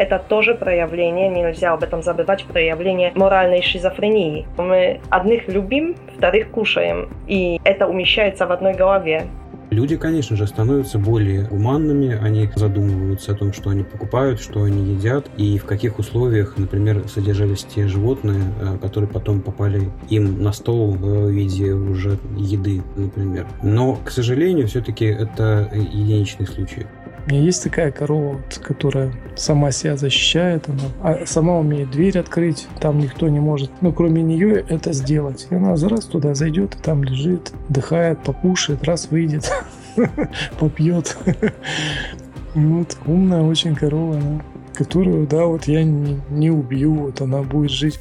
Это тоже проявление, нельзя об этом забывать, проявление моральной шизофрении. Мы одних любим, вторых кушаем. И это умещается в одной голове. Люди, конечно же, становятся более гуманными, они задумываются о том, что они покупают, что они едят и в каких условиях, например, содержались те животные, э, которые потом попали им на стол в виде уже еды, например. Но, к сожалению, все-таки это единичный случай. Меня есть такая корова, которая сама себя защищает, она а сама умеет дверь открыть, там никто не может, ну, кроме нее это сделать. И она раз туда зайдет, и там лежит, дыхает, покушает, раз выйдет, попьет. Вот, умная очень корова, которую, да, вот я не, не убью, вот она будет жить.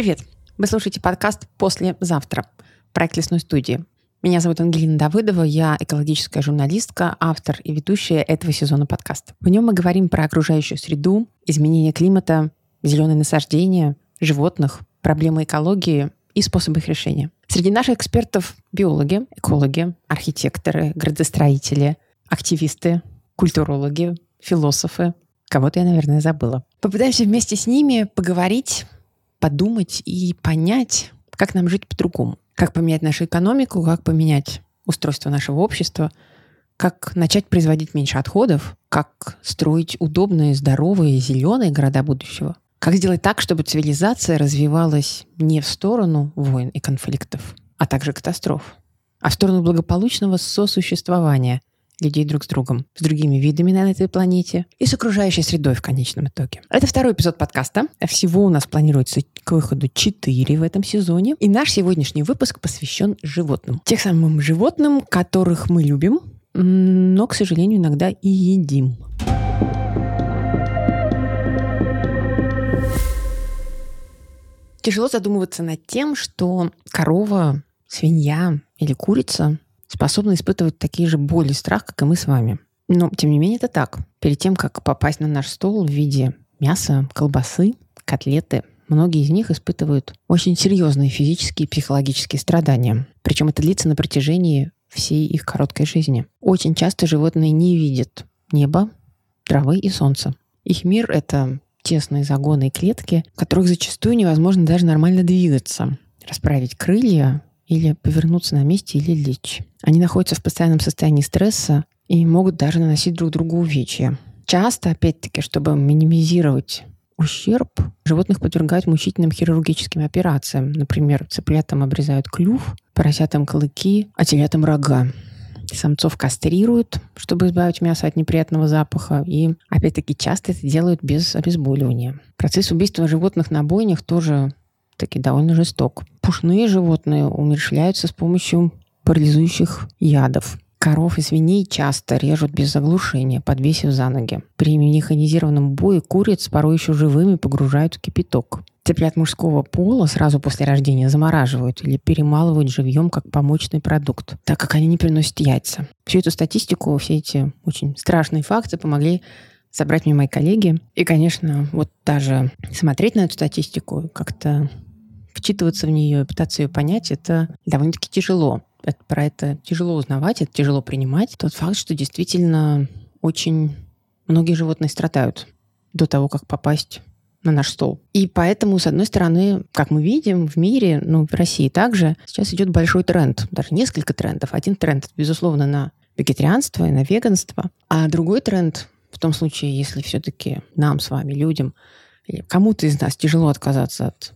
Привет! Вы слушаете подкаст «Послезавтра» проект лесной студии. Меня зовут Ангелина Давыдова, я экологическая журналистка, автор и ведущая этого сезона подкаста. В нем мы говорим про окружающую среду, изменение климата, зеленые насаждения, животных, проблемы экологии и способы их решения. Среди наших экспертов биологи, экологи, архитекторы, градостроители, активисты, культурологи, философы. Кого-то я, наверное, забыла. Попытаемся вместе с ними поговорить подумать и понять, как нам жить по-другому. Как поменять нашу экономику, как поменять устройство нашего общества, как начать производить меньше отходов, как строить удобные, здоровые, зеленые города будущего. Как сделать так, чтобы цивилизация развивалась не в сторону войн и конфликтов, а также катастроф, а в сторону благополучного сосуществования, людей друг с другом, с другими видами на этой планете и с окружающей средой в конечном итоге. Это второй эпизод подкаста. Всего у нас планируется к выходу 4 в этом сезоне. И наш сегодняшний выпуск посвящен животным. Тех самым животным, которых мы любим, но, к сожалению, иногда и едим. Тяжело задумываться над тем, что корова, свинья или курица способны испытывать такие же боли и страх, как и мы с вами. Но, тем не менее, это так. Перед тем, как попасть на наш стол в виде мяса, колбасы, котлеты, многие из них испытывают очень серьезные физические и психологические страдания. Причем это длится на протяжении всей их короткой жизни. Очень часто животные не видят неба, травы и солнца. Их мир — это тесные загоны и клетки, в которых зачастую невозможно даже нормально двигаться. Расправить крылья или повернуться на месте или лечь. Они находятся в постоянном состоянии стресса и могут даже наносить друг другу увечья. Часто, опять-таки, чтобы минимизировать ущерб, животных подвергают мучительным хирургическим операциям. Например, цыплятам обрезают клюв, поросятам клыки, а телятам рога. Самцов кастрируют, чтобы избавить мясо от неприятного запаха. И, опять-таки, часто это делают без обезболивания. Процесс убийства животных на бойнях тоже таки довольно жесток. Пушные животные умерщвляются с помощью парализующих ядов. Коров и свиней часто режут без заглушения, подвесив за ноги. При механизированном бое куриц порой еще живыми погружают в кипяток. Цыплят мужского пола сразу после рождения замораживают или перемалывают живьем как помощный продукт, так как они не приносят яйца. Всю эту статистику, все эти очень страшные факты помогли собрать мне мои коллеги. И, конечно, вот даже смотреть на эту статистику, как-то вчитываться в нее и пытаться ее понять, это довольно-таки тяжело. Это, про это тяжело узнавать, это тяжело принимать. Тот факт, что действительно очень многие животные страдают до того, как попасть на наш стол. И поэтому, с одной стороны, как мы видим в мире, ну, в России также, сейчас идет большой тренд, даже несколько трендов. Один тренд, безусловно, на вегетарианство и на веганство, а другой тренд, в том случае, если все-таки нам с вами, людям, кому-то из нас тяжело отказаться от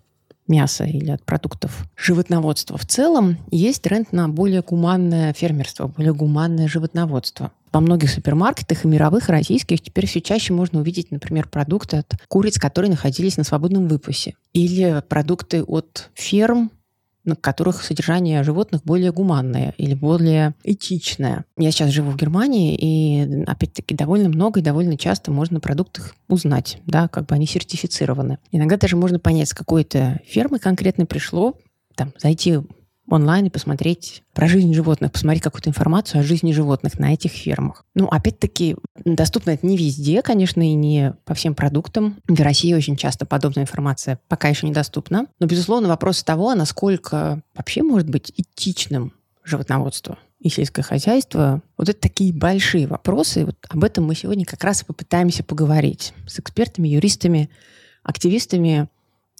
мяса или от продуктов животноводства в целом, есть тренд на более гуманное фермерство, более гуманное животноводство. Во многих супермаркетах и мировых, и российских теперь все чаще можно увидеть, например, продукты от куриц, которые находились на свободном выпасе. Или продукты от ферм, на которых содержание животных более гуманное или более этичное. Я сейчас живу в Германии, и опять-таки довольно много и довольно часто можно на продуктах узнать, да, как бы они сертифицированы. Иногда даже можно понять, с какой-то фермы конкретно пришло, там, зайти онлайн и посмотреть про жизнь животных, посмотреть какую-то информацию о жизни животных на этих фермах. Ну, опять-таки, доступно это не везде, конечно, и не по всем продуктам. В России очень часто подобная информация пока еще недоступна. Но, безусловно, вопрос того, насколько вообще может быть этичным животноводство и сельское хозяйство, вот это такие большие вопросы. Вот об этом мы сегодня как раз и попытаемся поговорить с экспертами, юристами, активистами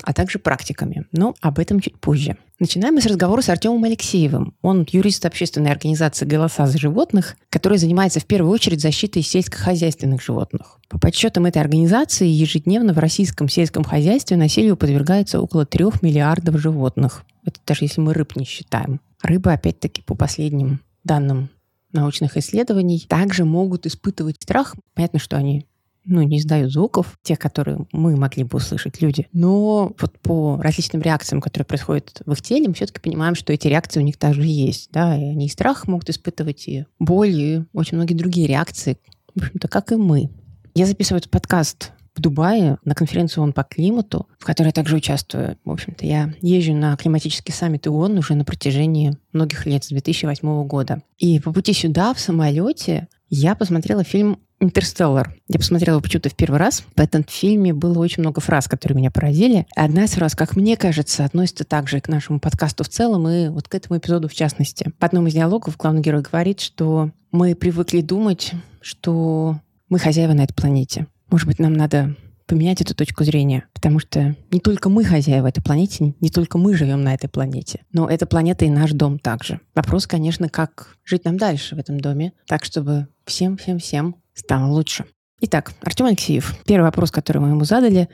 а также практиками. Но об этом чуть позже. Начинаем мы с разговора с Артемом Алексеевым. Он юрист общественной организации «Голоса за животных», которая занимается в первую очередь защитой сельскохозяйственных животных. По подсчетам этой организации, ежедневно в российском сельском хозяйстве насилию подвергается около 3 миллиардов животных. Это даже если мы рыб не считаем. Рыбы, опять-таки, по последним данным научных исследований, также могут испытывать страх. Понятно, что они ну, не издают звуков, те, которые мы могли бы услышать люди. Но вот по различным реакциям, которые происходят в их теле, мы все-таки понимаем, что эти реакции у них также есть. Да? И они и страх могут испытывать, и боль, и очень многие другие реакции, в общем-то, как и мы. Я записываю этот подкаст в Дубае на конференцию ООН по климату, в которой я также участвую. В общем-то, я езжу на климатический саммит ООН уже на протяжении многих лет, с 2008 года. И по пути сюда, в самолете, я посмотрела фильм «Интерстеллар». Я посмотрела его почему-то в первый раз. В этом фильме было очень много фраз, которые меня поразили. Одна из фраз, как мне кажется, относится также к нашему подкасту в целом и вот к этому эпизоду в частности. В одном из диалогов главный герой говорит, что мы привыкли думать, что мы хозяева на этой планете. Может быть, нам надо поменять эту точку зрения, потому что не только мы хозяева этой планете, не только мы живем на этой планете, но эта планета и наш дом также. Вопрос, конечно, как жить нам дальше в этом доме, так, чтобы всем-всем-всем стало лучше. Итак, Артем Алексеев, первый вопрос, который мы ему задали,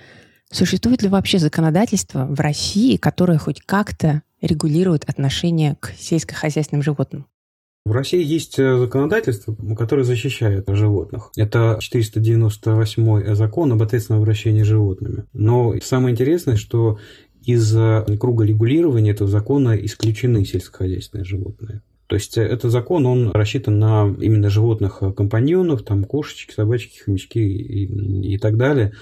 существует ли вообще законодательство в России, которое хоть как-то регулирует отношение к сельскохозяйственным животным? В России есть э, законодательство, которое защищает животных. Это 498 закон об ответственном обращении с животными. Но самое интересное, что из э, круга регулирования этого закона исключены сельскохозяйственные животные. То есть э, этот закон, он рассчитан на именно животных компаньонов, там кошечки, собачки, хомячки и, и так далее.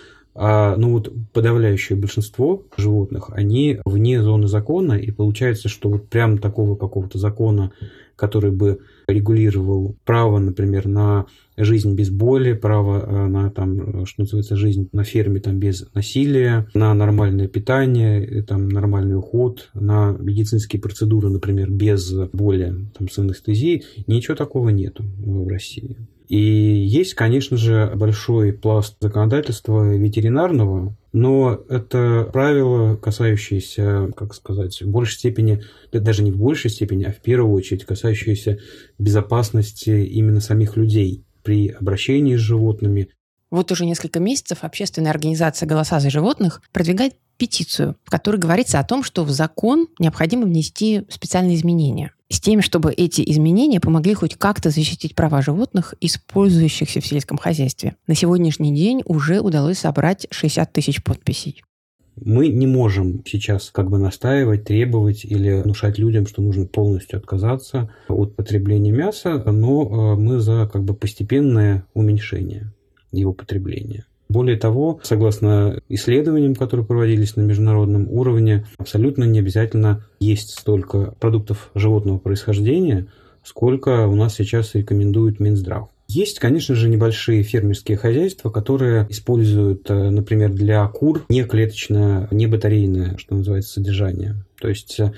А, ну вот подавляющее большинство животных, они вне зоны закона, и получается, что вот прям такого какого-то закона который бы регулировал право, например, на жизнь без боли, право э, на, там, что называется, жизнь на ферме там, без насилия, на нормальное питание, э, там, нормальный уход, на медицинские процедуры, например, без боли, там, с анестезией. Ничего такого нету в России. И есть, конечно же, большой пласт законодательства ветеринарного, но это правило, касающееся, как сказать, в большей степени, даже не в большей степени, а в первую очередь касающееся безопасности именно самих людей при обращении с животными. Вот уже несколько месяцев общественная организация «Голоса за животных» продвигает петицию, в которой говорится о том, что в закон необходимо внести специальные изменения с тем, чтобы эти изменения помогли хоть как-то защитить права животных, использующихся в сельском хозяйстве. На сегодняшний день уже удалось собрать 60 тысяч подписей. Мы не можем сейчас как бы настаивать, требовать или внушать людям, что нужно полностью отказаться от потребления мяса, но э, мы за как бы постепенное уменьшение его потребления. Более того, согласно исследованиям, которые проводились на международном уровне, абсолютно не обязательно есть столько продуктов животного происхождения, сколько у нас сейчас рекомендует Минздрав. Есть, конечно же, небольшие фермерские хозяйства, которые используют, э, например, для кур не клеточное, не батарейное, что называется, содержание. То есть э,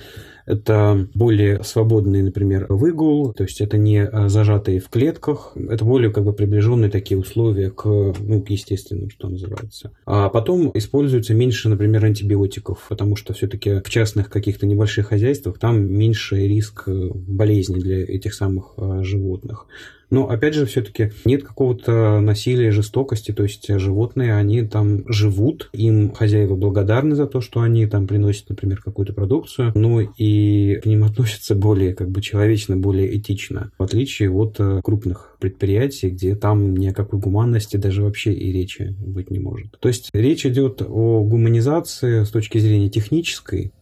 это более свободный, например, выгул, то есть это не э, зажатые в клетках, это более как бы приближенные такие условия к, ну, естественным, что называется. А потом используется меньше, например, антибиотиков, потому что все-таки в частных каких-то небольших хозяйствах там меньше риск болезни для этих самых животных. Но, опять же, все-таки нет какого-то насилия, жестокости, то есть животные, они там живут, им хозяева благодарны за то, что они там приносят, например, какую-то продукцию, ну и к ним относятся более как бы человечно, более этично, в отличие от э, крупных предприятий, где там ни о какой гуманности даже вообще и речи быть не может. То есть речь идет о гуманизации с точки зрения технической,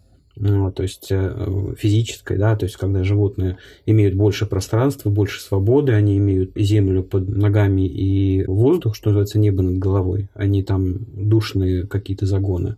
ну, то есть э, физической, да, то есть когда животные имеют больше пространства, больше свободы, они имеют землю под ногами и воздух, что называется, небо над головой, они там душные какие-то загоны.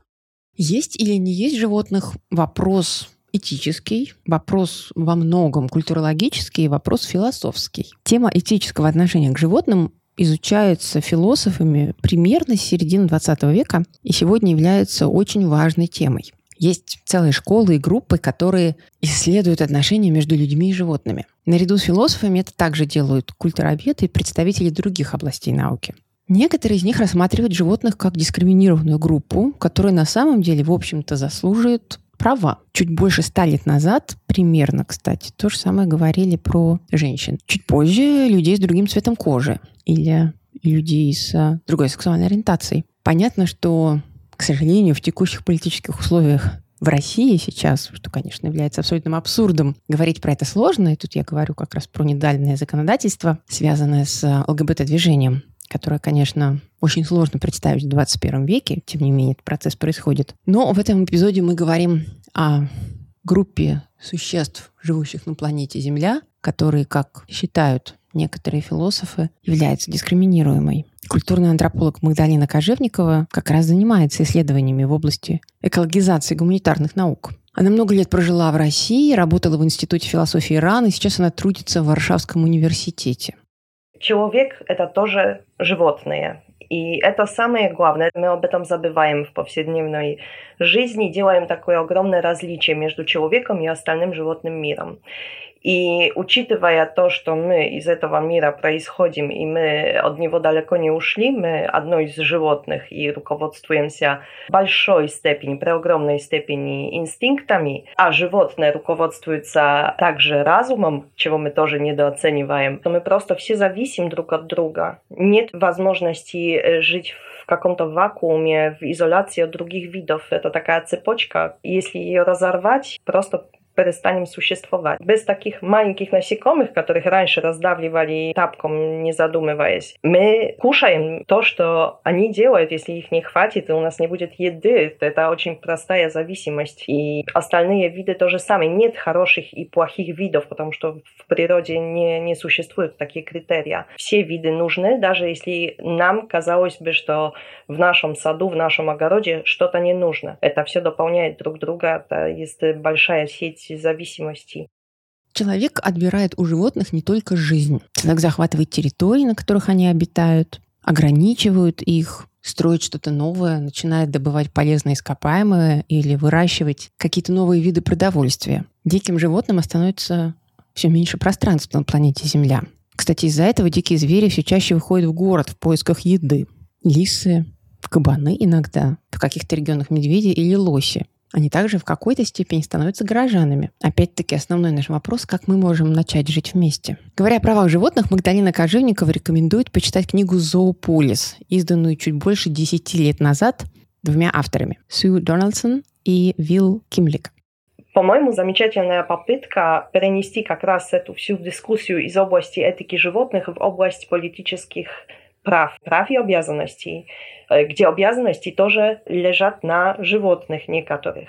Есть или не есть животных вопрос этический, вопрос во многом культурологический, вопрос философский. Тема этического отношения к животным изучается философами примерно с середины 20 века и сегодня является очень важной темой. Есть целые школы и группы, которые исследуют отношения между людьми и животными. Наряду с философами это также делают культуроведы и представители других областей науки. Некоторые из них рассматривают животных как дискриминированную группу, которая на самом деле, в общем-то, заслуживает права. Чуть больше ста лет назад, примерно, кстати, то же самое говорили про женщин. Чуть позже людей с другим цветом кожи или людей с а, другой сексуальной ориентацией. Понятно, что, к сожалению, в текущих политических условиях в России сейчас, что, конечно, является абсолютным абсурдом, говорить про это сложно, и тут я говорю как раз про недальное законодательство, связанное с а, ЛГБТ-движением которое, конечно, очень сложно представить в 21 веке, тем не менее, этот процесс происходит. Но в этом эпизоде мы говорим о группе существ, живущих на планете Земля, которые, как считают некоторые философы, является дискриминируемой. Культурный антрополог Магдалина Кожевникова как раз занимается исследованиями в области экологизации гуманитарных наук. Она много лет прожила в России, работала в Институте философии Ирана, и сейчас она трудится в Варшавском университете. Человек — это тоже животное. И это самое главное. Мы об этом забываем в повседневной жизни, делаем такое огромное различие между человеком и остальным животным миром. И учитывая то, что мы из этого мира происходим, и мы от него далеко не ушли, мы одно из животных и руководствуемся большой степени, при огромной степени инстинктами, а животное руководствуется также разумом, чего мы тоже недооцениваем, то мы просто все зависим друг от друга. Нет возможности э, жить в каком-то вакууме, в изоляции от других видов. Это такая цепочка. Если ее разорвать, просто перестанем существовать. Без таких маленьких насекомых, которых раньше раздавливали тапком, не задумываясь, мы кушаем то, что они делают, если их не хватит, и у нас не будет еды. Это очень простая зависимость. И остальные виды тоже самое. Нет хороших и плохих видов, потому что в природе не, не существуют такие критерии. Все виды нужны, даже если нам казалось бы, что в нашем саду, в нашем огороде что-то не нужно. Это все дополняет друг друга. Это есть большая сеть зависимостей. Человек отбирает у животных не только жизнь. Человек захватывает территории, на которых они обитают, ограничивают их, строит что-то новое, начинает добывать полезные ископаемые или выращивать какие-то новые виды продовольствия. Диким животным становится все меньше пространства на планете Земля. Кстати, из-за этого дикие звери все чаще выходят в город в поисках еды. Лисы, кабаны иногда, в каких-то регионах медведи или лоси они также в какой-то степени становятся горожанами. Опять-таки, основной наш вопрос, как мы можем начать жить вместе. Говоря о правах животных, Магдалина Кожевникова рекомендует почитать книгу «Зоополис», изданную чуть больше 10 лет назад двумя авторами – Сью Дональдсон и Вилл Кимлик. По-моему, замечательная попытка перенести как раз эту всю дискуссию из области этики животных в область политических прав, прав и обязанностей, э, где обязанности тоже лежат на животных некоторых,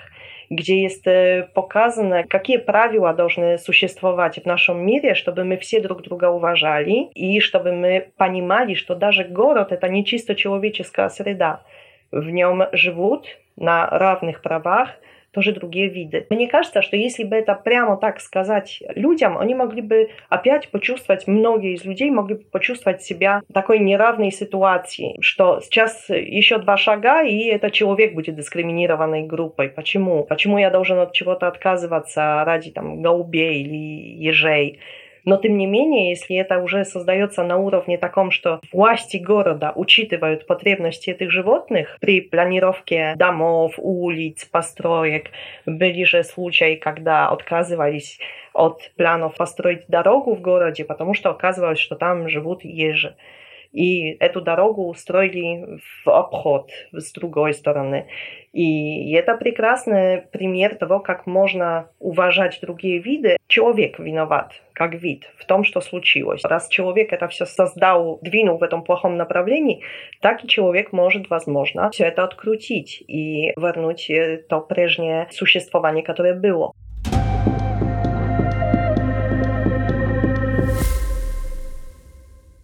где есть э, показано, какие правила должны существовать в нашем мире, чтобы мы все друг друга уважали и чтобы мы понимали, что даже город это не чисто человеческая среда. В нем живут на равных правах тоже другие виды. Мне кажется, что если бы это прямо так сказать людям, они могли бы опять почувствовать, многие из людей могли бы почувствовать себя в такой неравной ситуации, что сейчас еще два шага, и этот человек будет дискриминированной группой. Почему? Почему я должен от чего-то отказываться ради там голубей или ежей? Но тем не менее, если это уже создается на уровне таком, что власти города учитывают потребности этих животных при планировке домов, улиц, построек, были же случаи, когда отказывались от планов построить дорогу в городе, потому что оказывалось, что там живут ежи. И эту дорогу устроили в обход с другой стороны. И это прекрасный пример того, как можно уважать другие виды. Человек виноват, как вид, в том, что случилось. Раз человек это все создал, двинул в этом плохом направлении, так и человек может, возможно, все это открутить и вернуть то прежнее существование, которое было.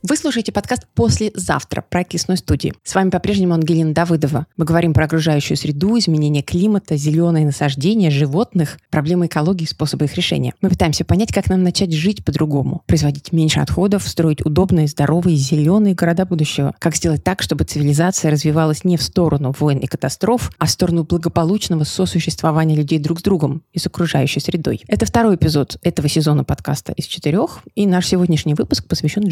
Вы слушаете подкаст «Послезавтра» проект «Лесной студии». С вами по-прежнему Ангелина Давыдова. Мы говорим про окружающую среду, изменение климата, зеленые насаждения, животных, проблемы экологии способы их решения. Мы пытаемся понять, как нам начать жить по-другому, производить меньше отходов, строить удобные, здоровые, зеленые города будущего. Как сделать так, чтобы цивилизация развивалась не в сторону войн и катастроф, а в сторону благополучного сосуществования людей друг с другом и с окружающей средой. Это второй эпизод этого сезона подкаста из четырех, и наш сегодняшний выпуск посвящен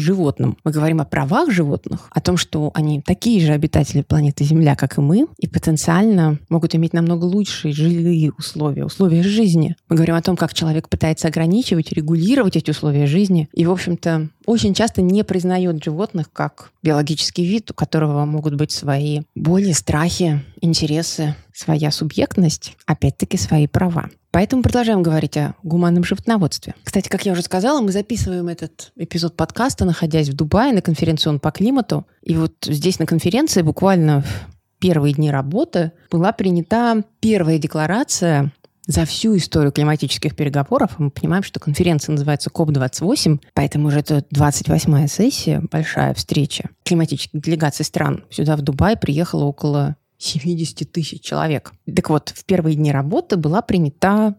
Мы говорим о правах животных, о том, что они такие же обитатели планеты Земля, как и мы, и потенциально могут иметь намного лучшие жилые условия, условия жизни. Мы говорим о том, как человек пытается ограничивать, регулировать эти условия жизни, и, в общем-то, очень часто не признает животных как биологический вид, у которого могут быть свои боли, страхи, интересы, своя субъектность, опять-таки свои права. Поэтому продолжаем говорить о гуманном животноводстве. Кстати, как я уже сказала, мы записываем этот эпизод подкаста, находясь в Дубае на конференции «Он по климату». И вот здесь на конференции буквально в первые дни работы была принята первая декларация за всю историю климатических переговоров. Мы понимаем, что конференция называется КОП-28, поэтому уже это 28-я сессия, большая встреча климатических делегаций стран. Сюда, в Дубай, приехало около 70 тысяч человек. Так вот, в первые дни работы была принята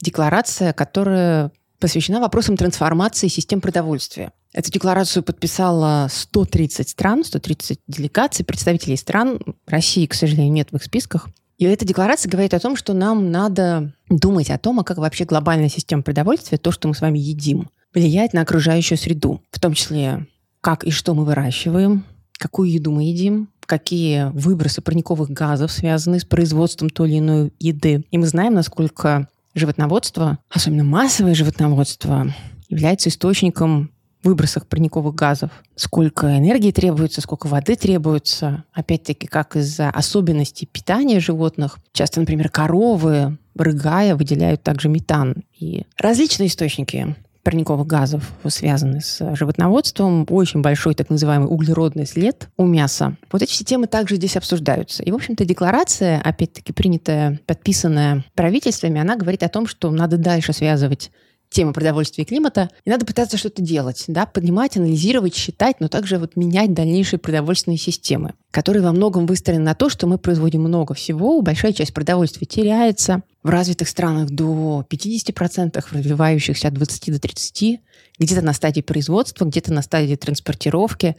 декларация, которая посвящена вопросам трансформации систем продовольствия. Эту декларацию подписало 130 стран, 130 делегаций, представителей стран. России, к сожалению, нет в их списках. И эта декларация говорит о том, что нам надо думать о том, а как вообще глобальная система продовольствия, то, что мы с вами едим, влияет на окружающую среду. В том числе, как и что мы выращиваем, какую еду мы едим, какие выбросы парниковых газов связаны с производством той или иной еды. И мы знаем, насколько животноводство, особенно массовое животноводство, является источником выбросах парниковых газов, сколько энергии требуется, сколько воды требуется, опять-таки, как из-за особенностей питания животных. Часто, например, коровы, рыгая, выделяют также метан. И различные источники парниковых газов связаны с животноводством, очень большой так называемый углеродный след у мяса. Вот эти все темы также здесь обсуждаются. И, в общем-то, декларация, опять-таки, принятая, подписанная правительствами, она говорит о том, что надо дальше связывать тема продовольствия и климата, и надо пытаться что-то делать, да, поднимать, анализировать, считать, но также вот менять дальнейшие продовольственные системы, которые во многом выстроены на то, что мы производим много всего, большая часть продовольствия теряется, в развитых странах до 50%, в развивающихся от 20 до 30%, где-то на стадии производства, где-то на стадии транспортировки,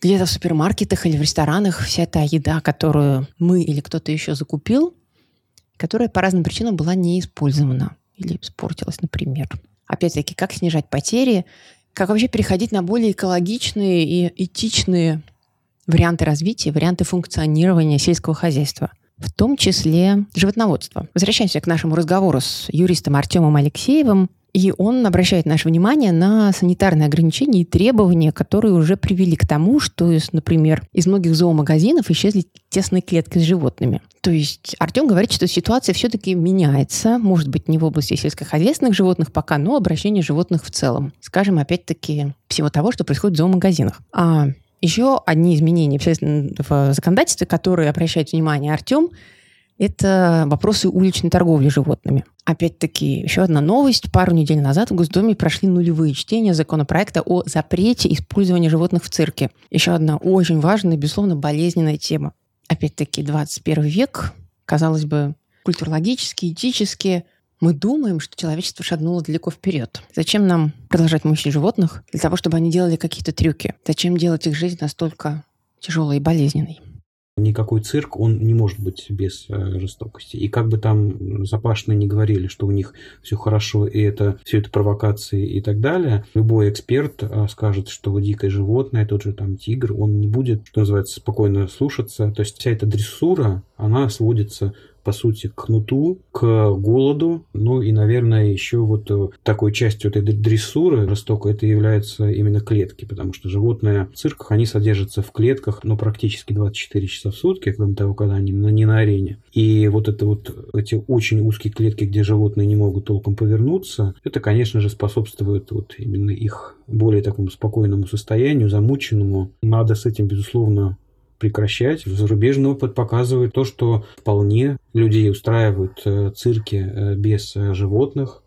где-то в супермаркетах или в ресторанах вся та еда, которую мы или кто-то еще закупил, которая по разным причинам была не использована или испортилась, например. Опять-таки, как снижать потери, как вообще переходить на более экологичные и этичные варианты развития, варианты функционирования сельского хозяйства, в том числе животноводства. Возвращаемся к нашему разговору с юристом Артемом Алексеевым, и он обращает наше внимание на санитарные ограничения и требования, которые уже привели к тому, что, например, из многих зоомагазинов исчезли тесные клетки с животными. То есть Артем говорит, что ситуация все-таки меняется, может быть, не в области сельскохозяйственных животных пока, но обращение животных в целом. Скажем, опять-таки, всего того, что происходит в зоомагазинах. А еще одни изменения в законодательстве, которые обращает внимание Артем, это вопросы уличной торговли животными. Опять-таки, еще одна новость. Пару недель назад в Госдуме прошли нулевые чтения законопроекта о запрете использования животных в цирке. Еще одна очень важная, безусловно, болезненная тема. Опять-таки, 21 век, казалось бы, культурологически, этически, мы думаем, что человечество шагнуло далеко вперед. Зачем нам продолжать мучить животных для того, чтобы они делали какие-то трюки? Зачем делать их жизнь настолько тяжелой и болезненной? Никакой цирк, он не может быть без э, жестокости. И как бы там запашные не говорили, что у них все хорошо, и это все это провокации и так далее, любой эксперт э, скажет, что дикое животное, тот же там тигр, он не будет, что называется, спокойно слушаться. То есть вся эта дрессура, она сводится по сути, к кнуту, к голоду. Ну и, наверное, еще вот э, такой частью этой дрессуры жестокой это является именно клетки, потому что животные в цирках, они содержатся в клетках, ну, практически 24 часа в сутки, кроме того, когда они не на арене. И вот это вот эти очень узкие клетки, где животные не могут толком повернуться, это, конечно же, способствует вот именно их более такому спокойному состоянию, замученному. Надо с этим, безусловно, прекращать. Зарубежный опыт показывает то, что вполне людей устраивают э, цирки э, без э, животных,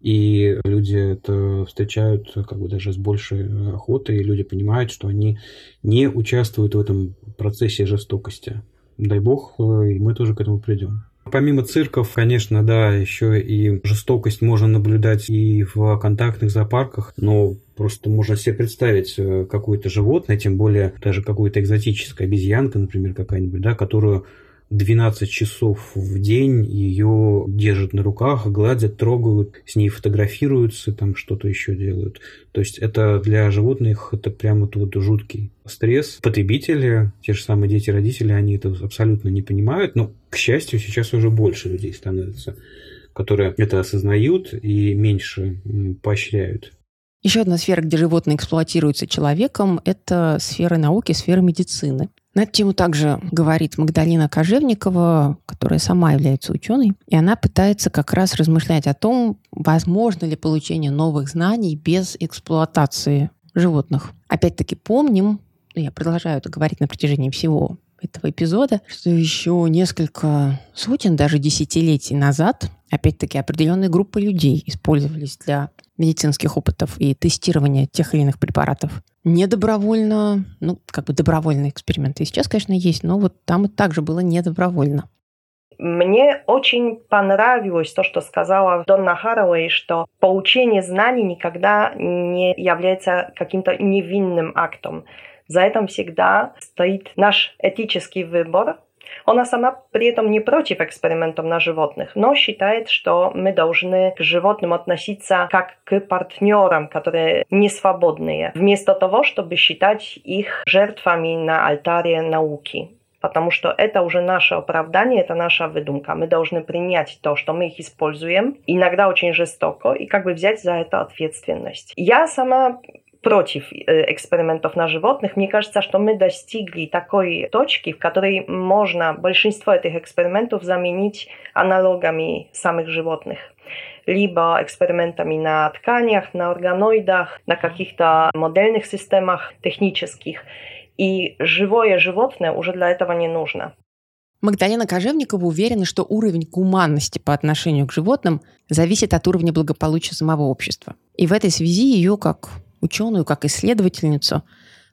и люди это встречают как бы даже с большей охотой, и люди понимают, что они не участвуют в этом процессе жестокости. Дай бог, и мы тоже к этому придем. Помимо цирков, конечно, да, еще и жестокость можно наблюдать и в контактных зоопарках, но просто можно себе представить э, какое-то животное, тем более даже какое-то экзотическое обезьянка, например, какая-нибудь, да, которую 12 часов в день ее держат на руках, гладят, трогают, с ней фотографируются, там что-то еще делают. То есть это для животных это прямо вот жуткий стресс. Потребители, те же самые дети-родители, они это абсолютно не понимают, но, к счастью, сейчас уже больше людей становится, которые это осознают и меньше поощряют. Еще одна сфера, где животные эксплуатируются человеком, это сфера науки, сфера медицины. На эту тему также говорит Магдалина Кожевникова, которая сама является ученой, и она пытается как раз размышлять о том, возможно ли получение новых знаний без эксплуатации животных. Опять-таки помним, я продолжаю это говорить на протяжении всего этого эпизода, что еще несколько сотен, даже десятилетий назад, опять-таки, определенные группы людей использовались для медицинских опытов и тестирования тех или иных препаратов. Недобровольно, ну, как бы добровольные эксперименты и сейчас, конечно, есть, но вот там и также было недобровольно. Мне очень понравилось то, что сказала Донна Хаraway, что получение знаний никогда не является каким-то невинным актом. За этим всегда стоит наш этический выбор, она сама при этом не против экспериментов на животных, но считает, что мы должны к животным относиться как к партнерам, которые не свободные, вместо того, чтобы считать их жертвами на алтаре науки потому что это уже наше оправдание, это наша выдумка. Мы должны принять то, что мы их используем, иногда очень жестоко, и как бы взять за это ответственность. Я сама против э, экспериментов на животных. Мне кажется, что мы достигли такой точки, в которой можно большинство этих экспериментов заменить аналогами самых животных либо экспериментами на тканях, на органоидах, на каких-то модельных системах технических. И живое животное уже для этого не нужно. Магдалена Кожевникова уверена, что уровень гуманности по отношению к животным зависит от уровня благополучия самого общества. И в этой связи ее, как ученую, как исследовательницу,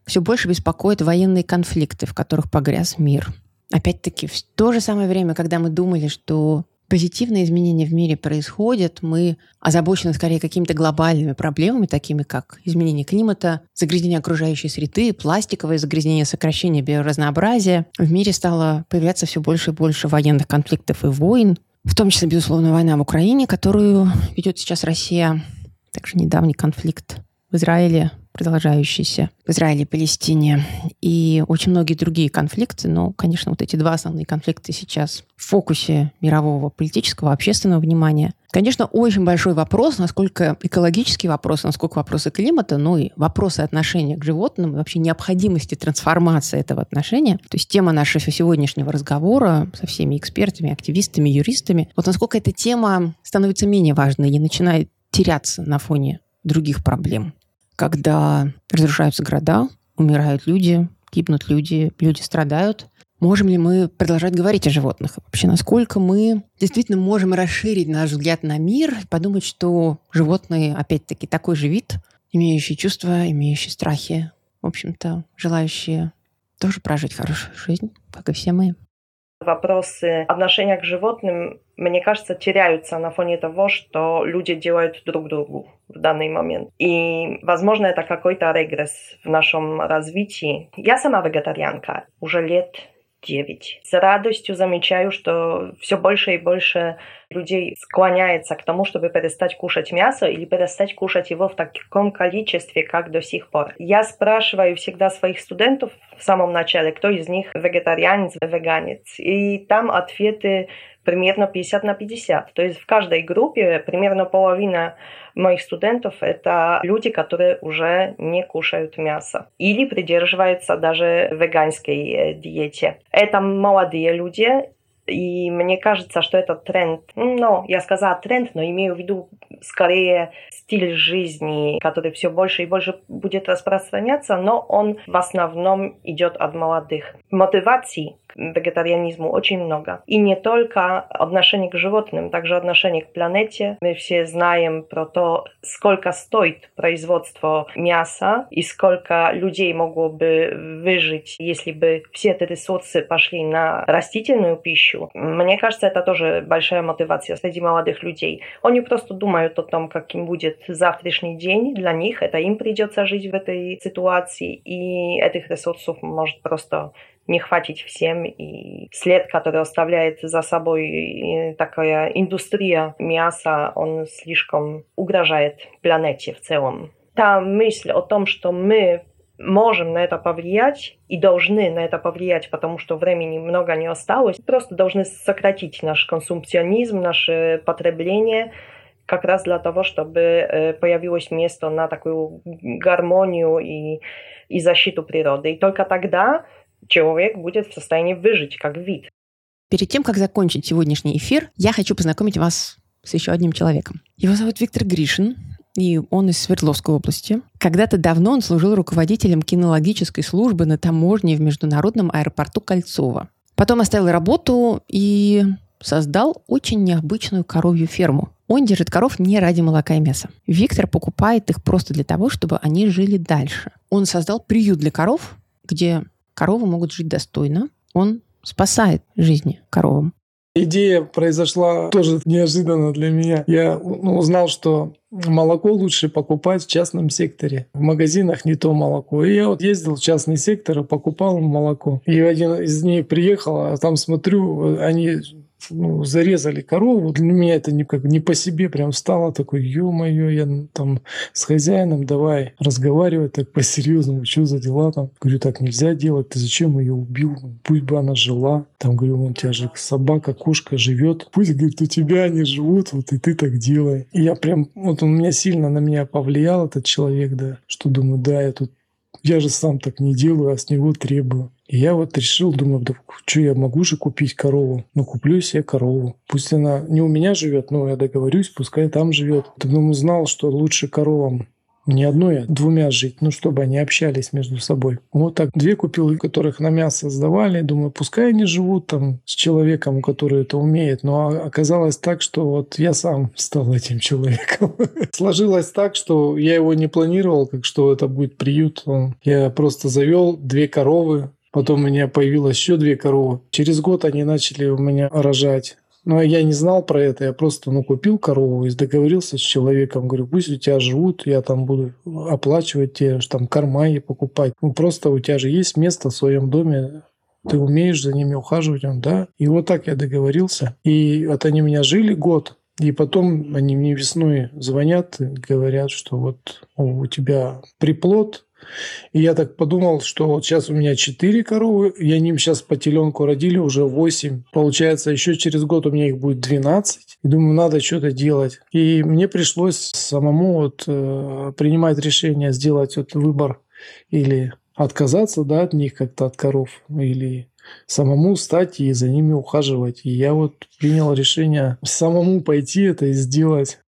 все больше беспокоят военные конфликты, в которых погряз мир. Опять-таки, в то же самое время, когда мы думали, что позитивные изменения в мире происходят, мы озабочены скорее какими-то глобальными проблемами, такими как изменение климата, загрязнение окружающей среды, пластиковое загрязнение, сокращение биоразнообразия. В мире стало появляться все больше и больше военных конфликтов и войн, в том числе, безусловно, война в Украине, которую ведет сейчас Россия, также недавний конфликт в Израиле, продолжающийся в Израиле и Палестине, и очень многие другие конфликты. Но, конечно, вот эти два основные конфликты сейчас в фокусе мирового политического, общественного внимания. Конечно, очень большой вопрос, насколько экологический вопрос, насколько вопросы климата, ну и вопросы отношения к животным, и вообще необходимости трансформации этого отношения. То есть тема нашего сегодняшнего разговора со всеми экспертами, активистами, юристами, вот насколько эта тема становится менее важной и начинает теряться на фоне других проблем когда разрушаются города, умирают люди, гибнут люди, люди страдают. Можем ли мы продолжать говорить о животных? Вообще, насколько мы действительно можем расширить наш взгляд на мир подумать, что животные, опять-таки, такой же вид, имеющий чувства, имеющий страхи, в общем-то, желающие тоже прожить хорошую жизнь, как и все мы вопросы отношения к животным, мне кажется, теряются на фоне того, что люди делают друг другу в данный момент. И, возможно, это какой-то регресс в нашем развитии. Я сама вегетарианка уже лет 9. С радостью замечаю, что все больше и больше людей склоняется к тому, чтобы перестать кушать мясо или перестать кушать его в таком количестве, как до сих пор. Я спрашиваю всегда своих студентов в самом начале, кто из них вегетарианец, веганец. И там ответы примерно 50 на 50. То есть в каждой группе примерно половина моих студентов это люди, которые уже не кушают мясо или придерживаются даже веганской э, диете. Это молодые люди, и мне кажется, что этот тренд, ну, я сказала тренд, но имею в виду скорее стиль жизни, который все больше и больше будет распространяться, но он в основном идет от молодых. Мотиваций к вегетарианизму очень много. И не только отношение к животным, также отношение к планете. Мы все знаем про то, сколько стоит производство мяса и сколько людей могло бы выжить, если бы все эти ресурсы пошли на растительную пищу. Мне кажется, это тоже большая мотивация среди молодых людей. Они просто думают о том, каким будет завтрашний день для них. Это им придется жить в этой ситуации, и этих ресурсов может просто не хватить всем. И след, который оставляет за собой такая индустрия мяса, он слишком угрожает планете в целом. Та мысль о том, что мы можем на это повлиять и должны на это повлиять, потому что времени много не осталось, просто должны сократить наш консумпционизм, наше потребление, как раз для того, чтобы появилось место на такую гармонию и, и защиту природы. И только тогда человек будет в состоянии выжить как вид. Перед тем, как закончить сегодняшний эфир, я хочу познакомить вас с еще одним человеком. Его зовут Виктор Гришин, и он из Свердловской области. Когда-то давно он служил руководителем кинологической службы на таможне в международном аэропорту Кольцово. Потом оставил работу и создал очень необычную коровью ферму. Он держит коров не ради молока и мяса. Виктор покупает их просто для того, чтобы они жили дальше. Он создал приют для коров, где коровы могут жить достойно. Он спасает жизни коровам. Идея произошла тоже неожиданно для меня. Я ну, узнал, что молоко лучше покупать в частном секторе. В магазинах не то молоко. И я вот ездил в частный сектор и покупал молоко. И один из них приехал, а там смотрю, они ну, зарезали корову. Для меня это никак не по себе прям стало такой, ё-моё, я там с хозяином давай разговаривать так по-серьезному, что за дела там. Говорю, так нельзя делать, ты зачем ее убил? Пусть бы она жила. Там, говорю, вон у тебя же собака, кошка живет. Пусть, говорит, у тебя они живут, вот и ты так делай. И я прям, вот он меня сильно на меня повлиял, этот человек, да, что думаю, да, я тут я же сам так не делаю, а с него требую. И я вот решил, думаю, да что я могу же купить корову? Ну, куплю себе корову. Пусть она не у меня живет, но я договорюсь, пускай там живет. Потом узнал, что лучше коровам не одной, а двумя жить, ну, чтобы они общались между собой. Вот так две купил, которых на мясо сдавали. Думаю, пускай они живут там с человеком, который это умеет. Но оказалось так, что вот я сам стал этим человеком. Сложилось так, что я его не планировал, как что это будет приют. Я просто завел две коровы, Потом у меня появилось еще две коровы. Через год они начали у меня рожать. Но я не знал про это, я просто ну, купил корову и договорился с человеком. Говорю, пусть у тебя живут, я там буду оплачивать тебе, там корма и покупать. Ну, просто у тебя же есть место в своем доме, ты умеешь за ними ухаживать, он, да. И вот так я договорился. И вот они у меня жили год. И потом они мне весной звонят и говорят, что вот у тебя приплод, и я так подумал, что вот сейчас у меня 4 коровы, и они сейчас по теленку родили уже 8. Получается, еще через год у меня их будет 12. И думаю, надо что-то делать. И мне пришлось самому вот, э, принимать решение сделать вот выбор или отказаться да, от них как-то, от коров, или самому стать и за ними ухаживать. И я вот принял решение самому пойти это и сделать.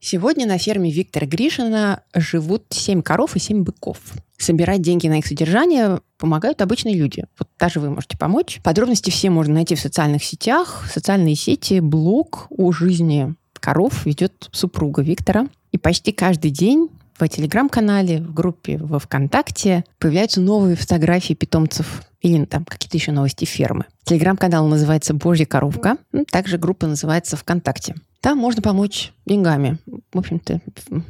Сегодня на ферме Виктора Гришина живут 7 коров и 7 быков. Собирать деньги на их содержание помогают обычные люди. Вот даже вы можете помочь. Подробности все можно найти в социальных сетях. Социальные сети, блог о жизни коров ведет супруга Виктора. И почти каждый день в телеграм-канале, в группе во ВКонтакте появляются новые фотографии питомцев или там какие-то еще новости фермы. Телеграм-канал называется «Божья коровка». Также группа называется ВКонтакте. Там можно помочь деньгами. В общем-то,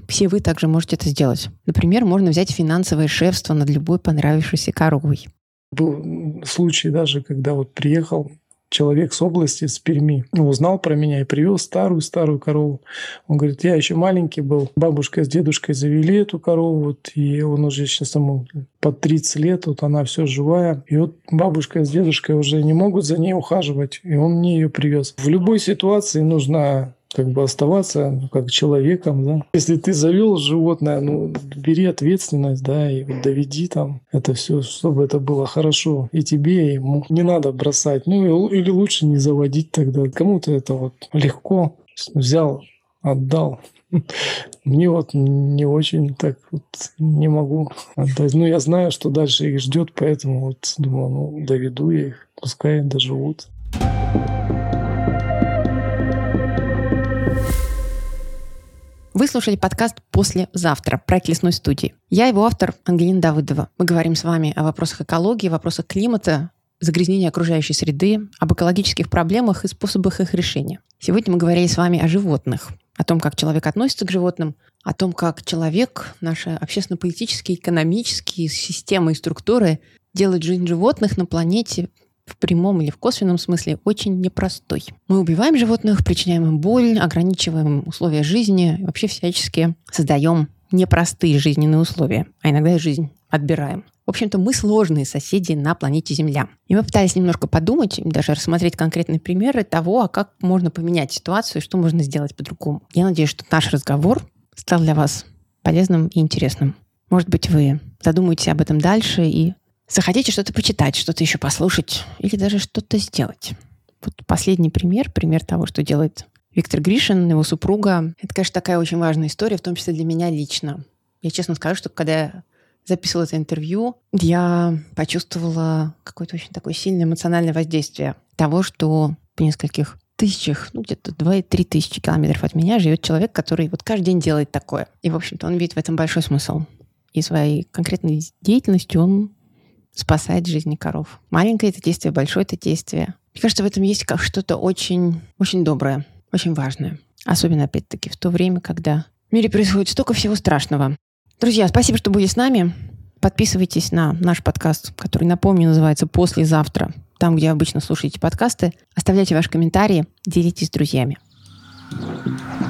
все вы также можете это сделать. Например, можно взять финансовое шефство над любой понравившейся коровой. Был случай даже, когда вот приехал человек с области, с Перми, узнал про меня и привез старую-старую корову. Он говорит, я еще маленький был, бабушка с дедушкой завели эту корову, вот, и он уже сейчас ему под 30 лет, вот она все живая. И вот бабушка с дедушкой уже не могут за ней ухаживать, и он мне ее привез. В любой ситуации нужно как бы оставаться ну, как человеком, да. Если ты завел животное, ну, бери ответственность, да, и доведи там это все, чтобы это было хорошо и тебе, и ему. Не надо бросать. Ну, или лучше не заводить тогда. Кому-то это вот легко взял, отдал. Мне вот не очень так вот не могу отдать. Ну, я знаю, что дальше их ждет, поэтому вот думаю, ну, доведу я их, пускай доживут. Вы слушали подкаст «Послезавтра» проект лесной студии. Я его автор Ангелина Давыдова. Мы говорим с вами о вопросах экологии, вопросах климата, загрязнения окружающей среды, об экологических проблемах и способах их решения. Сегодня мы говорили с вами о животных, о том, как человек относится к животным, о том, как человек, наши общественно-политические, экономические системы и структуры делают жизнь животных на планете в прямом или в косвенном смысле очень непростой. Мы убиваем животных, причиняем им боль, ограничиваем условия жизни, вообще всячески создаем непростые жизненные условия, а иногда и жизнь отбираем. В общем-то, мы сложные соседи на планете Земля. И мы пытались немножко подумать, даже рассмотреть конкретные примеры того, а как можно поменять ситуацию и что можно сделать по-другому. Я надеюсь, что наш разговор стал для вас полезным и интересным. Может быть, вы задумаетесь об этом дальше и захотите что-то почитать, что-то еще послушать или даже что-то сделать. Вот последний пример, пример того, что делает Виктор Гришин, его супруга. Это, конечно, такая очень важная история, в том числе для меня лично. Я честно скажу, что когда я записывала это интервью, я почувствовала какое-то очень такое сильное эмоциональное воздействие того, что по нескольких тысячах, ну где-то 2-3 тысячи километров от меня живет человек, который вот каждый день делает такое. И, в общем-то, он видит в этом большой смысл. И своей конкретной деятельностью он спасает жизни коров. Маленькое это действие, большое это действие. Мне кажется, в этом есть как что-то очень, очень доброе, очень важное. Особенно, опять-таки, в то время, когда в мире происходит столько всего страшного. Друзья, спасибо, что были с нами. Подписывайтесь на наш подкаст, который, напомню, называется «Послезавтра». Там, где обычно слушаете подкасты. Оставляйте ваши комментарии, делитесь с друзьями. thank you